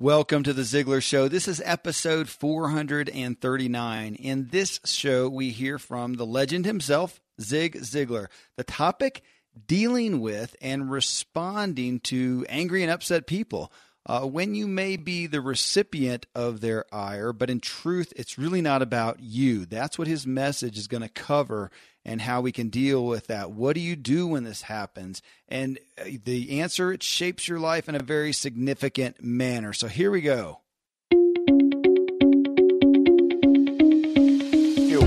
Welcome to the Ziglar Show. This is episode 439. In this show, we hear from the legend himself, Zig Ziglar. The topic dealing with and responding to angry and upset people. Uh, when you may be the recipient of their ire, but in truth, it's really not about you. That's what his message is going to cover and how we can deal with that. What do you do when this happens? And uh, the answer, it shapes your life in a very significant manner. So here we go.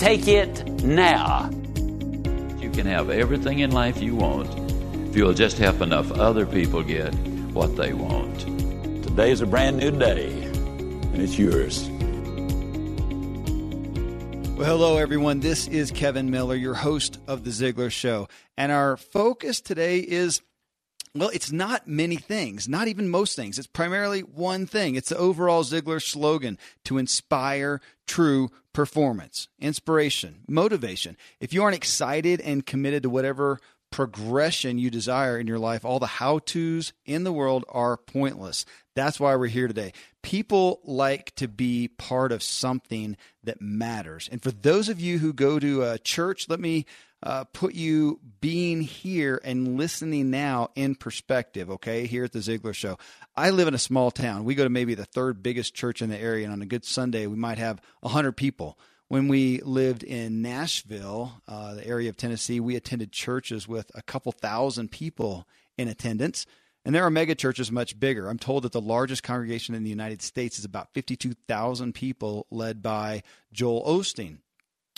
Take it now. You can have everything in life you want if you'll just help enough other people get what they want. Today is a brand new day, and it's yours. Well, hello, everyone. This is Kevin Miller, your host of The Ziglar Show. And our focus today is well, it's not many things, not even most things. It's primarily one thing. It's the overall Ziglar slogan to inspire true performance, inspiration, motivation. If you aren't excited and committed to whatever progression you desire in your life, all the how to's in the world are pointless. That's why we're here today. People like to be part of something that matters. And for those of you who go to a church, let me uh, put you being here and listening now in perspective, okay, here at the Ziglar Show. I live in a small town. We go to maybe the third biggest church in the area, and on a good Sunday, we might have 100 people. When we lived in Nashville, uh, the area of Tennessee, we attended churches with a couple thousand people in attendance. And there are mega churches much bigger. I'm told that the largest congregation in the United States is about 52,000 people, led by Joel Osteen.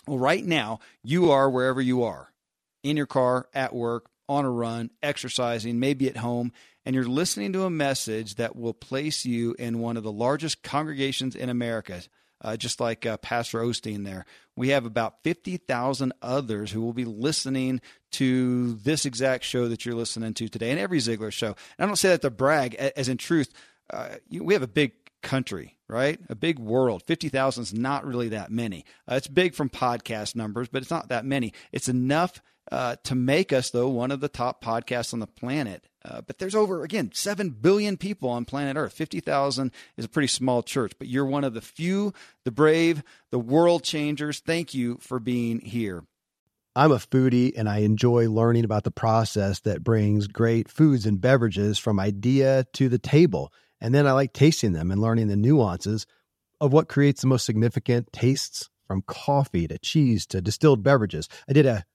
Well, right now, you are wherever you are in your car, at work, on a run, exercising, maybe at home, and you're listening to a message that will place you in one of the largest congregations in America. Uh, just like uh, Pastor Osteen there. We have about 50,000 others who will be listening to this exact show that you're listening to today and every Ziglar show. And I don't say that to brag, as in truth, uh, we have a big country, right? A big world. 50,000 is not really that many. Uh, it's big from podcast numbers, but it's not that many. It's enough uh, to make us, though, one of the top podcasts on the planet. Uh, but there's over, again, 7 billion people on planet Earth. 50,000 is a pretty small church, but you're one of the few, the brave, the world changers. Thank you for being here. I'm a foodie and I enjoy learning about the process that brings great foods and beverages from idea to the table. And then I like tasting them and learning the nuances of what creates the most significant tastes from coffee to cheese to distilled beverages. I did a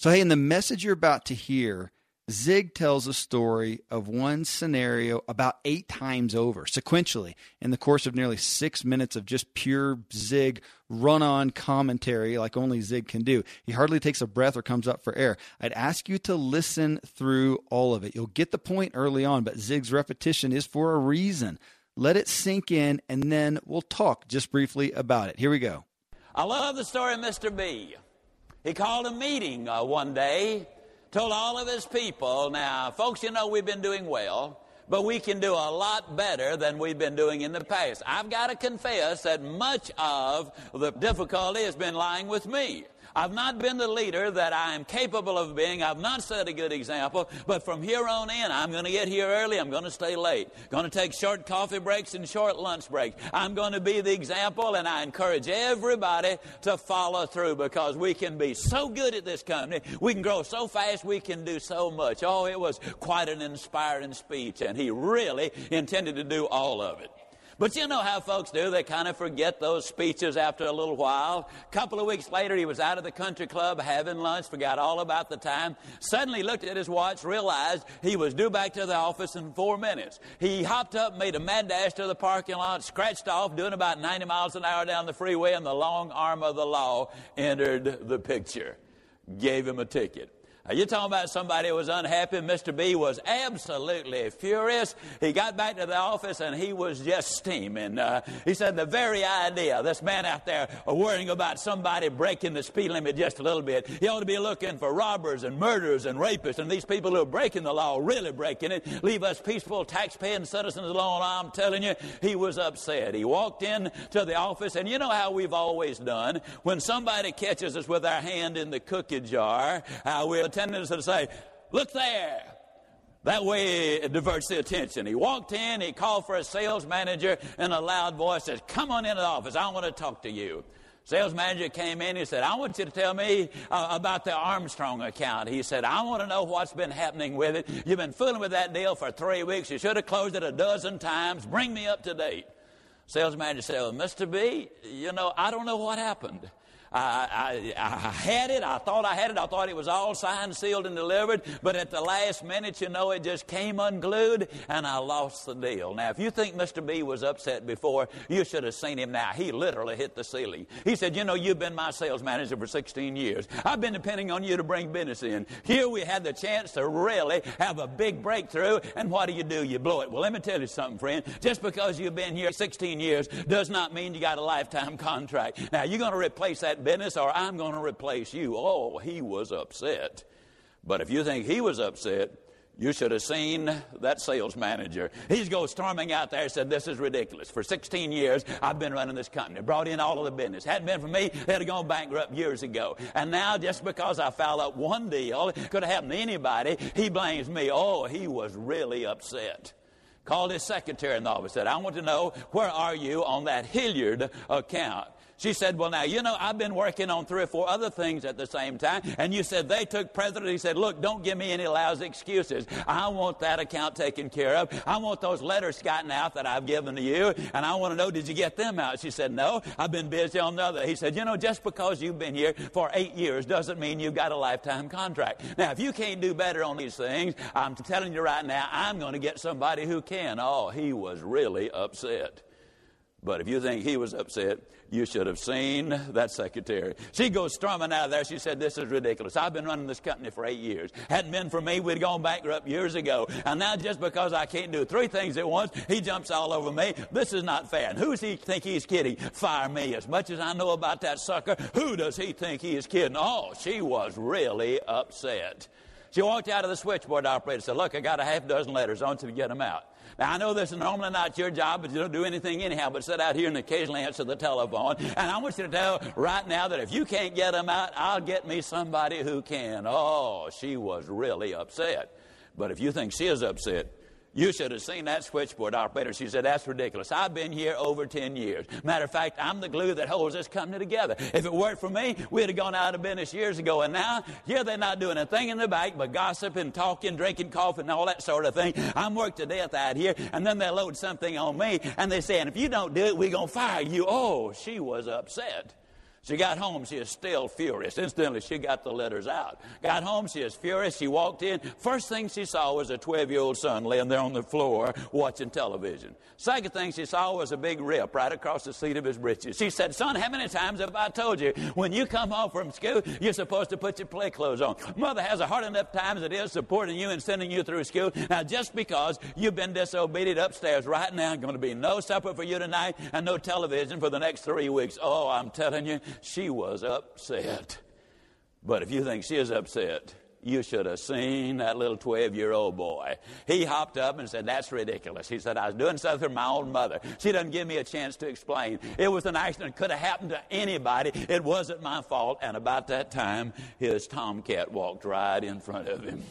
So, hey, in the message you're about to hear, Zig tells a story of one scenario about eight times over, sequentially, in the course of nearly six minutes of just pure Zig run on commentary like only Zig can do. He hardly takes a breath or comes up for air. I'd ask you to listen through all of it. You'll get the point early on, but Zig's repetition is for a reason. Let it sink in, and then we'll talk just briefly about it. Here we go. I love the story of Mr. B. He called a meeting uh, one day told all of his people, now, folks, you know we've been doing well, but we can do a lot better than we've been doing in the past. I've got to confess that much of the difficulty has been lying with me. I've not been the leader that I am capable of being. I've not set a good example. But from here on in, I'm going to get here early. I'm going to stay late. Going to take short coffee breaks and short lunch breaks. I'm going to be the example, and I encourage everybody to follow through because we can be so good at this company. We can grow so fast. We can do so much. Oh, it was quite an inspiring speech, and he really intended to do all of it. But you know how folks do. They kind of forget those speeches after a little while. A couple of weeks later, he was out of the country club having lunch, forgot all about the time. Suddenly looked at his watch, realized he was due back to the office in four minutes. He hopped up, made a mad dash to the parking lot, scratched off, doing about 90 miles an hour down the freeway, and the long arm of the law entered the picture. Gave him a ticket. You're talking about somebody who was unhappy. Mr. B was absolutely furious. He got back to the office and he was just steaming. Uh, he said the very idea, this man out there worrying about somebody breaking the speed limit just a little bit, he ought to be looking for robbers and murderers and rapists and these people who are breaking the law, really breaking it, leave us peaceful taxpaying citizens alone. I'm telling you, he was upset. He walked in to the office and you know how we've always done. When somebody catches us with our hand in the cookie jar, how we'll tendency to say, Look there. That way it diverts the attention. He walked in, he called for a sales manager in a loud voice, says, Come on into the office, I want to talk to you. Sales manager came in, he said, I want you to tell me uh, about the Armstrong account. He said, I want to know what's been happening with it. You've been fooling with that deal for three weeks. You should have closed it a dozen times. Bring me up to date. Sales manager said, well, Mr. B, you know, I don't know what happened. I, I, I, had it. I thought I had it. I thought it was all signed, sealed, and delivered. But at the last minute, you know, it just came unglued, and I lost the deal. Now, if you think Mr. B was upset before, you should have seen him now. He literally hit the ceiling. He said, You know, you've been my sales manager for 16 years. I've been depending on you to bring business in. Here we had the chance to really have a big breakthrough, and what do you do? You blow it. Well, let me tell you something, friend. Just because you've been here 16 years does not mean you got a lifetime contract. Now, you're going to replace that business or I'm going to replace you. Oh, he was upset. But if you think he was upset, you should have seen that sales manager. He's go storming out there and said, This is ridiculous. For 16 years, I've been running this company, brought in all of the business. Hadn't been for me, they'd have gone bankrupt years ago. And now, just because I fouled up one deal, could have happened to anybody, he blames me. Oh, he was really upset. Called his secretary in the office, said, I want to know, where are you on that Hilliard account? She said, Well, now, you know, I've been working on three or four other things at the same time. And you said they took precedent. He said, Look, don't give me any lousy excuses. I want that account taken care of. I want those letters gotten out that I've given to you. And I want to know, did you get them out? She said, No, I've been busy on the other. He said, You know, just because you've been here for eight years doesn't mean you've got a lifetime contract. Now, if you can't do better on these things, I'm telling you right now, I'm going to get somebody who can. Oh, he was really upset. But if you think he was upset, you should have seen that secretary. She goes storming out of there. She said, This is ridiculous. I've been running this company for eight years. Hadn't been for me, we'd gone bankrupt years ago. And now, just because I can't do three things at once, he jumps all over me. This is not fair. And who does he think he's kidding? Fire me. As much as I know about that sucker, who does he think he is kidding? Oh, she was really upset. She walked out of the switchboard operator and said, Look, I got a half dozen letters. I want you to get them out. Now, I know this is normally not your job, but you don't do anything anyhow but sit out here and occasionally answer the telephone. And I want you to tell right now that if you can't get them out, I'll get me somebody who can. Oh, she was really upset. But if you think she is upset, you should have seen that switchboard oh, operator. She said, That's ridiculous. I've been here over 10 years. Matter of fact, I'm the glue that holds this company together. If it weren't for me, we'd have gone out of business years ago. And now, yeah, they're not doing a thing in the back but gossiping, talking, drinking coffee, and all that sort of thing. I'm worked to death out here. And then they load something on me and they say, And if you don't do it, we're going to fire you. Oh, she was upset. She got home, she is still furious. Incidentally, she got the letters out. Got home, she is furious. She walked in. First thing she saw was a 12 year old son laying there on the floor watching television. Second thing she saw was a big rip right across the seat of his breeches. She said, Son, how many times have I told you when you come home from school, you're supposed to put your play clothes on? Mother has a hard enough time as it is supporting you and sending you through school. Now, just because you've been disobedient upstairs right now, going to be no supper for you tonight and no television for the next three weeks. Oh, I'm telling you, she was upset. But if you think she is upset, you should have seen that little 12 year old boy. He hopped up and said, That's ridiculous. He said, I was doing something for my own mother. She doesn't give me a chance to explain. It was an accident. Could have happened to anybody. It wasn't my fault. And about that time, his tomcat walked right in front of him.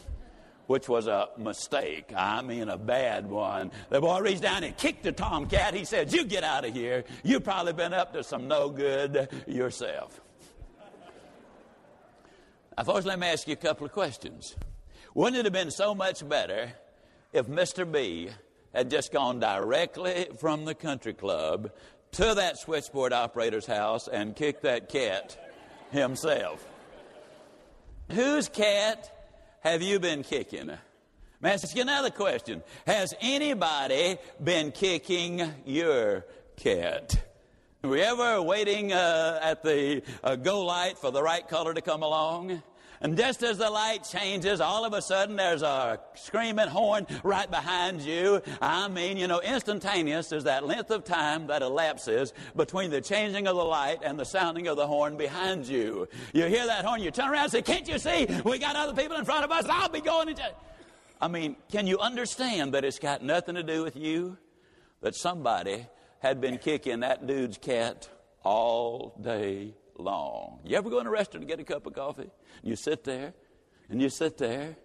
Which was a mistake. I mean, a bad one. The boy reached down and kicked the tomcat. He said, You get out of here. You've probably been up to some no good yourself. Now, folks, let me ask you a couple of questions. Wouldn't it have been so much better if Mr. B had just gone directly from the country club to that switchboard operator's house and kicked that cat himself? Whose cat have you been kicking? I ask you another question? Has anybody been kicking your cat? Were you ever waiting uh, at the uh, go light for the right color to come along? And just as the light changes, all of a sudden there's a screaming horn right behind you. I mean, you know, instantaneous is that length of time that elapses between the changing of the light and the sounding of the horn behind you. You hear that horn, you turn around and say, Can't you see? We got other people in front of us. I'll be going into. I mean, can you understand that it's got nothing to do with you? That somebody had been kicking that dude's cat all day long. You ever go in a restaurant to get a cup of coffee? You sit there, and you sit there,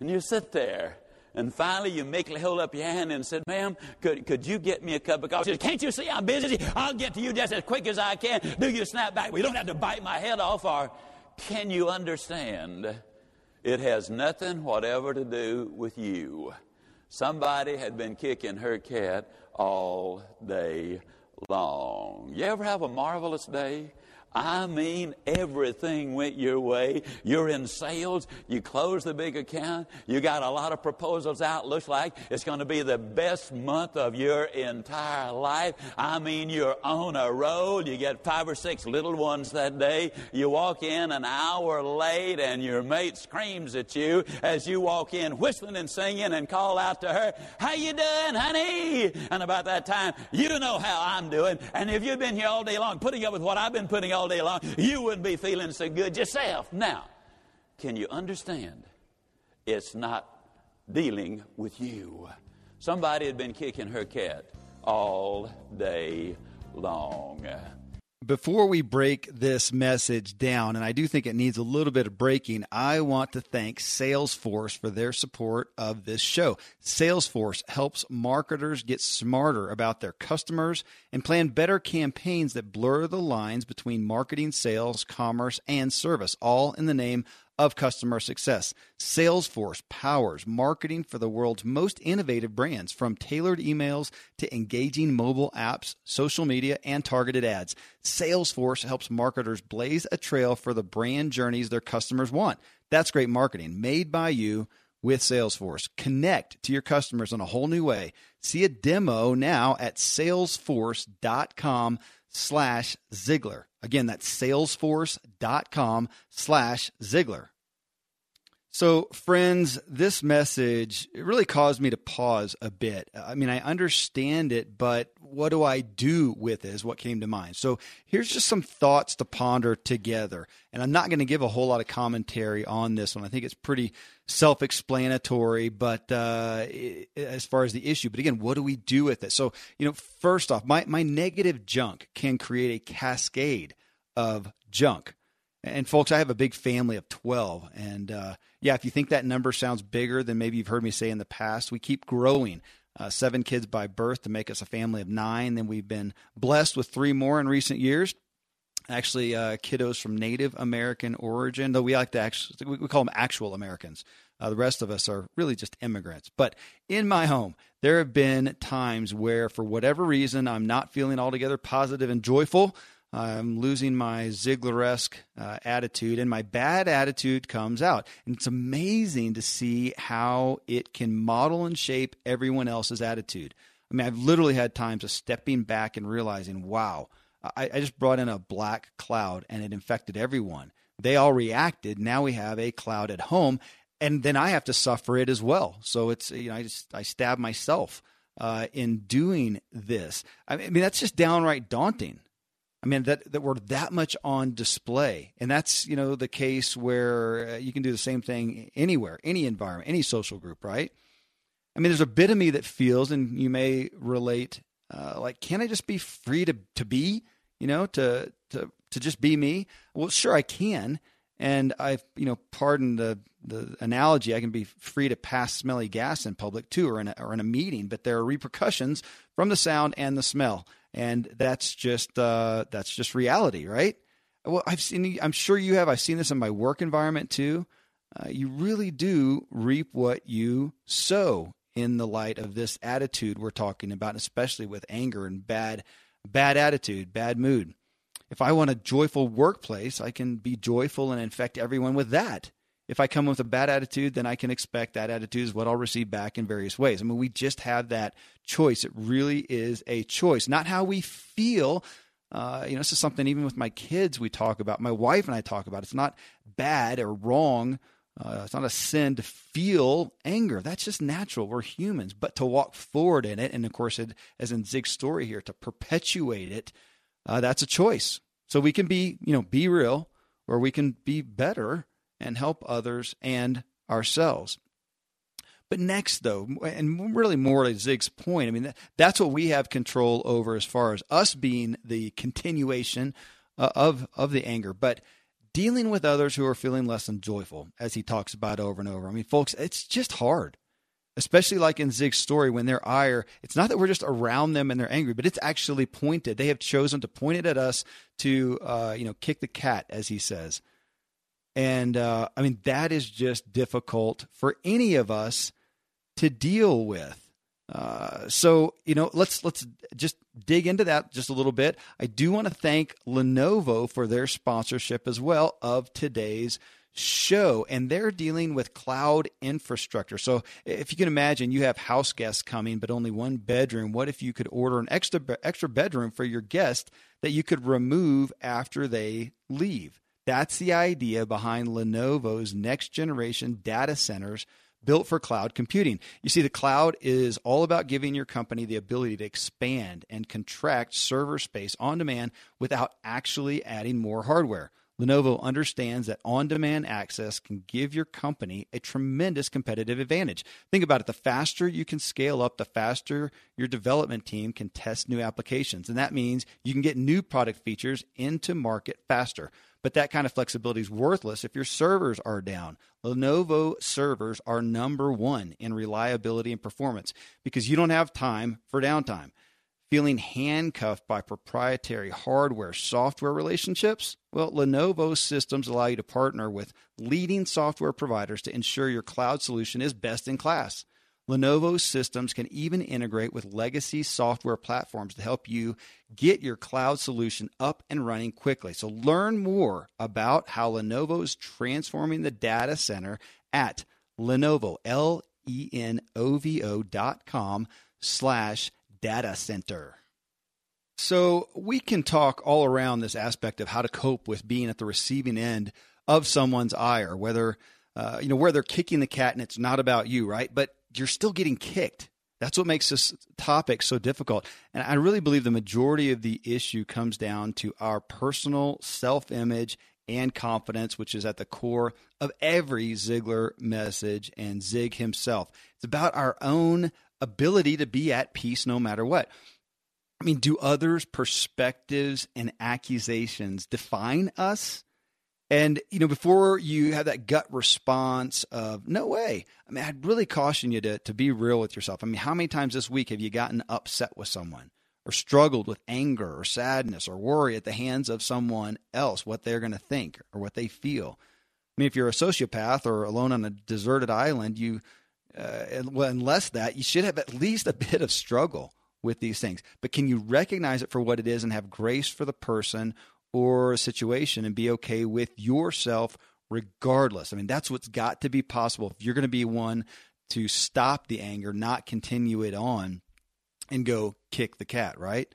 and you sit there. And finally, you meekly hold up your hand and said, Ma'am, could, could you get me a cup of coffee? She says, Can't you see I'm busy? I'll get to you just as quick as I can. Do you snap back? We don't have to bite my head off. Or can you understand? It has nothing whatever to do with you. Somebody had been kicking her cat all day long. You ever have a marvelous day? I mean, everything went your way. You're in sales. You close the big account. You got a lot of proposals out. Looks like it's going to be the best month of your entire life. I mean, you're on a roll. You get five or six little ones that day. You walk in an hour late and your mate screams at you as you walk in whistling and singing and call out to her, how you doing, honey? And about that time, you know how I'm doing. And if you've been here all day long putting up with what I've been putting all day long, you wouldn't be feeling so good yourself. Now, can you understand? It's not dealing with you. Somebody had been kicking her cat all day long. Before we break this message down, and I do think it needs a little bit of breaking, I want to thank Salesforce for their support of this show. Salesforce helps marketers get smarter about their customers and plan better campaigns that blur the lines between marketing, sales, commerce, and service, all in the name of customer success. Salesforce powers marketing for the world's most innovative brands, from tailored emails to engaging mobile apps, social media, and targeted ads. Salesforce helps marketers blaze a trail for the brand journeys their customers want. That's great marketing made by you with Salesforce. Connect to your customers in a whole new way. See a demo now at salesforce.com slash Ziglar. Again, that's salesforce.com slash Ziglar. So, friends, this message it really caused me to pause a bit. I mean, I understand it, but what do I do with it is what came to mind. So, here's just some thoughts to ponder together. And I'm not going to give a whole lot of commentary on this one. I think it's pretty self explanatory, but uh, as far as the issue, but again, what do we do with it? So, you know, first off, my, my negative junk can create a cascade of junk. And folks, I have a big family of 12. And uh, yeah, if you think that number sounds bigger than maybe you've heard me say in the past, we keep growing. Uh, seven kids by birth to make us a family of nine. Then we've been blessed with three more in recent years. Actually, uh, kiddos from Native American origin, though we like to actually, we call them actual Americans. Uh, the rest of us are really just immigrants. But in my home, there have been times where, for whatever reason, I'm not feeling altogether positive and joyful. I'm losing my Ziglar-esque uh, attitude, and my bad attitude comes out. And it's amazing to see how it can model and shape everyone else's attitude. I mean, I've literally had times of stepping back and realizing, wow, I, I just brought in a black cloud and it infected everyone. They all reacted. Now we have a cloud at home, and then I have to suffer it as well. So it's you know I just I stab myself uh, in doing this. I mean that's just downright daunting. I mean that that we're that much on display, and that's you know the case where uh, you can do the same thing anywhere, any environment, any social group, right? I mean, there's a bit of me that feels, and you may relate, uh, like, can I just be free to to be, you know, to to to just be me? Well, sure, I can, and I, you know, pardon the the analogy, I can be free to pass smelly gas in public too, or in a, or in a meeting, but there are repercussions from the sound and the smell and that's just uh, that's just reality, right? Well, I've seen. I'm sure you have. I've seen this in my work environment too. Uh, you really do reap what you sow in the light of this attitude we're talking about, especially with anger and bad bad attitude, bad mood. If I want a joyful workplace, I can be joyful and infect everyone with that if I come with a bad attitude, then I can expect that attitude is what I'll receive back in various ways. I mean, we just have that choice. It really is a choice, not how we feel. Uh, you know, this is something even with my kids we talk about. My wife and I talk about. It's not bad or wrong. Uh, it's not a sin to feel anger. That's just natural. We're humans. But to walk forward in it, and of course, it, as in Zig's story here, to perpetuate it, uh, that's a choice. So we can be, you know, be real, or we can be better and help others and ourselves. But next, though, and really more to Zig's point, I mean, that's what we have control over as far as us being the continuation uh, of, of the anger. But dealing with others who are feeling less than joyful, as he talks about over and over. I mean, folks, it's just hard, especially like in Zig's story when they're ire. It's not that we're just around them and they're angry, but it's actually pointed. They have chosen to point it at us to, uh, you know, kick the cat, as he says. And uh, I mean, that is just difficult for any of us to deal with. Uh, so you know, let's let's just dig into that just a little bit. I do want to thank Lenovo for their sponsorship as well of today's show, and they're dealing with cloud infrastructure. So if you can imagine, you have house guests coming, but only one bedroom. What if you could order an extra extra bedroom for your guest that you could remove after they leave? That's the idea behind Lenovo's next generation data centers built for cloud computing. You see, the cloud is all about giving your company the ability to expand and contract server space on demand without actually adding more hardware. Lenovo understands that on demand access can give your company a tremendous competitive advantage. Think about it the faster you can scale up, the faster your development team can test new applications. And that means you can get new product features into market faster. But that kind of flexibility is worthless if your servers are down. Lenovo servers are number one in reliability and performance because you don't have time for downtime. Feeling handcuffed by proprietary hardware software relationships? Well, Lenovo systems allow you to partner with leading software providers to ensure your cloud solution is best in class. Lenovo systems can even integrate with legacy software platforms to help you get your cloud solution up and running quickly. So learn more about how Lenovo is transforming the data center at Lenovo, L-E-N-O-V-O dot com slash data center. So we can talk all around this aspect of how to cope with being at the receiving end of someone's ire, whether uh, you know where they're kicking the cat and it's not about you, right? But you're still getting kicked. That's what makes this topic so difficult. And I really believe the majority of the issue comes down to our personal self image and confidence, which is at the core of every Ziglar message and Zig himself. It's about our own ability to be at peace no matter what. I mean, do others' perspectives and accusations define us? And, you know, before you have that gut response of, no way, I mean, I'd really caution you to, to be real with yourself. I mean, how many times this week have you gotten upset with someone or struggled with anger or sadness or worry at the hands of someone else, what they're going to think or what they feel? I mean, if you're a sociopath or alone on a deserted island, you, uh, unless that, you should have at least a bit of struggle with these things. But can you recognize it for what it is and have grace for the person or a situation and be okay with yourself regardless? I mean, that's what's got to be possible. If you're going to be one to stop the anger, not continue it on and go kick the cat, right?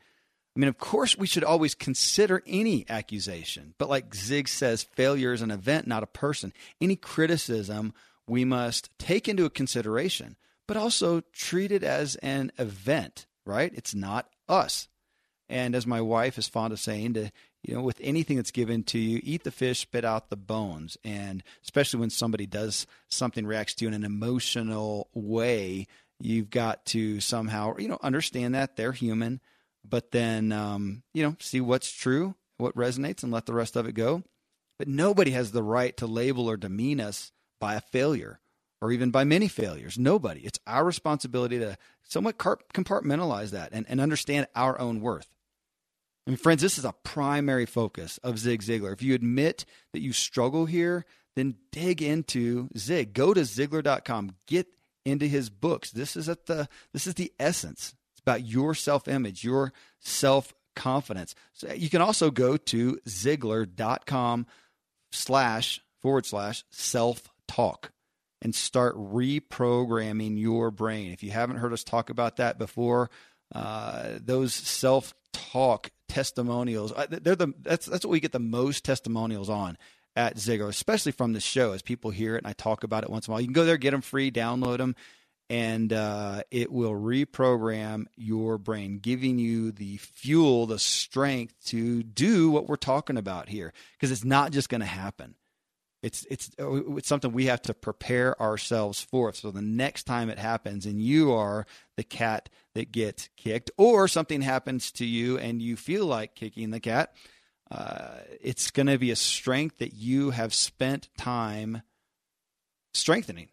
I mean, of course, we should always consider any accusation, but like Zig says, failure is an event, not a person. Any criticism we must take into consideration, but also treat it as an event, right? It's not us. And as my wife is fond of saying, to you know, with anything that's given to you, eat the fish, spit out the bones. And especially when somebody does something, reacts to you in an emotional way, you've got to somehow, you know, understand that they're human but then um, you know see what's true, what resonates, and let the rest of it go. But nobody has the right to label or demean us by a failure or even by many failures. Nobody. It's our responsibility to somewhat compartmentalize that and, and understand our own worth. I mean, friends, this is a primary focus of Zig Ziglar. If you admit that you struggle here, then dig into Zig. Go to Ziglar.com. Get into his books. This is at the this is the essence It's about your self image, your self confidence. So you can also go to Ziglar.com slash forward slash self talk and start reprogramming your brain. If you haven't heard us talk about that before, uh, those self talk testimonials, uh, they're the, that's, that's what we get the most testimonials on at Ziglar, especially from the show as people hear it and I talk about it once in a while. You can go there, get them free, download them and uh, it will reprogram your brain, giving you the fuel, the strength to do what we're talking about here. Because it's not just going to happen. It's it's it's something we have to prepare ourselves for. So the next time it happens, and you are the cat that gets kicked, or something happens to you and you feel like kicking the cat, uh, it's going to be a strength that you have spent time strengthening.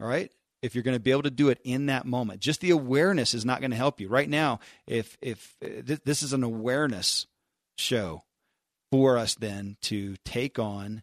All right if you're going to be able to do it in that moment. Just the awareness is not going to help you. Right now, if if uh, this is an awareness show for us then to take on,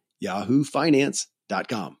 yahoofinance.com.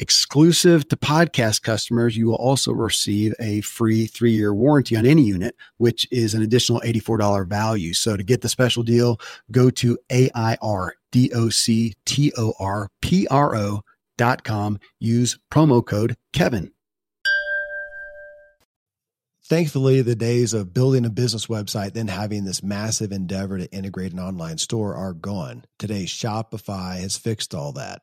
Exclusive to podcast customers, you will also receive a free three year warranty on any unit, which is an additional $84 value. So to get the special deal, go to AIRDOCTORPRO.com, use promo code Kevin. Thankfully, the days of building a business website, then having this massive endeavor to integrate an online store are gone. Today, Shopify has fixed all that.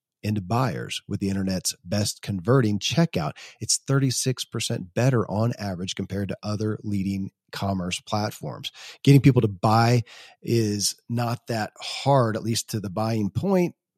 into buyers with the internet's best converting checkout. It's 36% better on average compared to other leading commerce platforms. Getting people to buy is not that hard, at least to the buying point.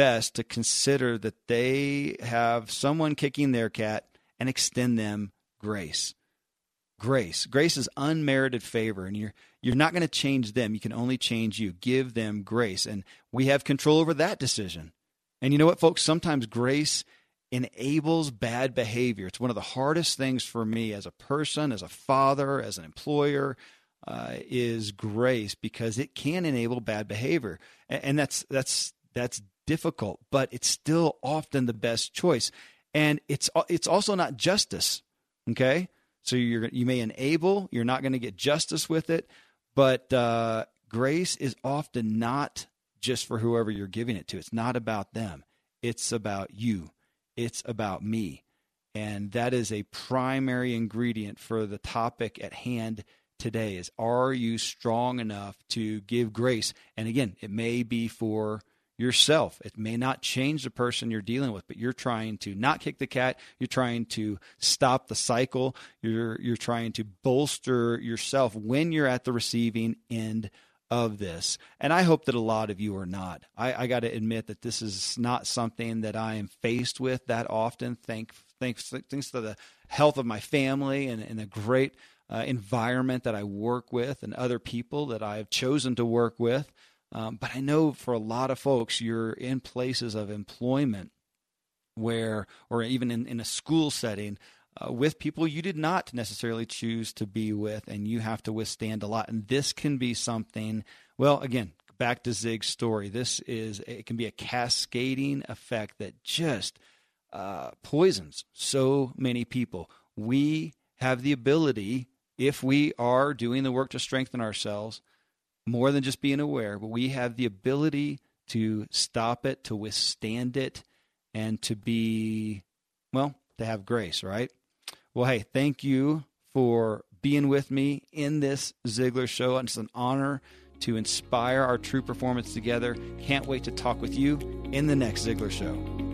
best to consider that they have someone kicking their cat and extend them grace. Grace. Grace is unmerited favor, and you're you're not going to change them. You can only change you. Give them grace. And we have control over that decision. And you know what, folks? Sometimes grace enables bad behavior. It's one of the hardest things for me as a person, as a father, as an employer, uh, is grace because it can enable bad behavior, and, and that's that's that's difficult, but it's still often the best choice. And it's it's also not justice. Okay, so you're you may enable, you're not going to get justice with it, but uh, grace is often not just for whoever you're giving it to. It's not about them. It's about you. It's about me. And that is a primary ingredient for the topic at hand today is are you strong enough to give grace? And again, it may be for yourself. It may not change the person you're dealing with, but you're trying to not kick the cat. You're trying to stop the cycle. You're you're trying to bolster yourself when you're at the receiving end of this. And I hope that a lot of you are not. I, I got to admit that this is not something that I am faced with that often. Thank, thanks, thanks to the health of my family and, and the great uh, environment that I work with and other people that I've chosen to work with. Um, but I know for a lot of folks, you're in places of employment where, or even in, in a school setting, uh, with people you did not necessarily choose to be with, and you have to withstand a lot. And this can be something, well, again, back to Zig's story. This is, it can be a cascading effect that just uh, poisons so many people. We have the ability, if we are doing the work to strengthen ourselves, more than just being aware, but we have the ability to stop it, to withstand it, and to be, well, to have grace, right? Well, hey, thank you for being with me in this Ziglar show. It's an honor to inspire our true performance together. Can't wait to talk with you in the next Ziglar show.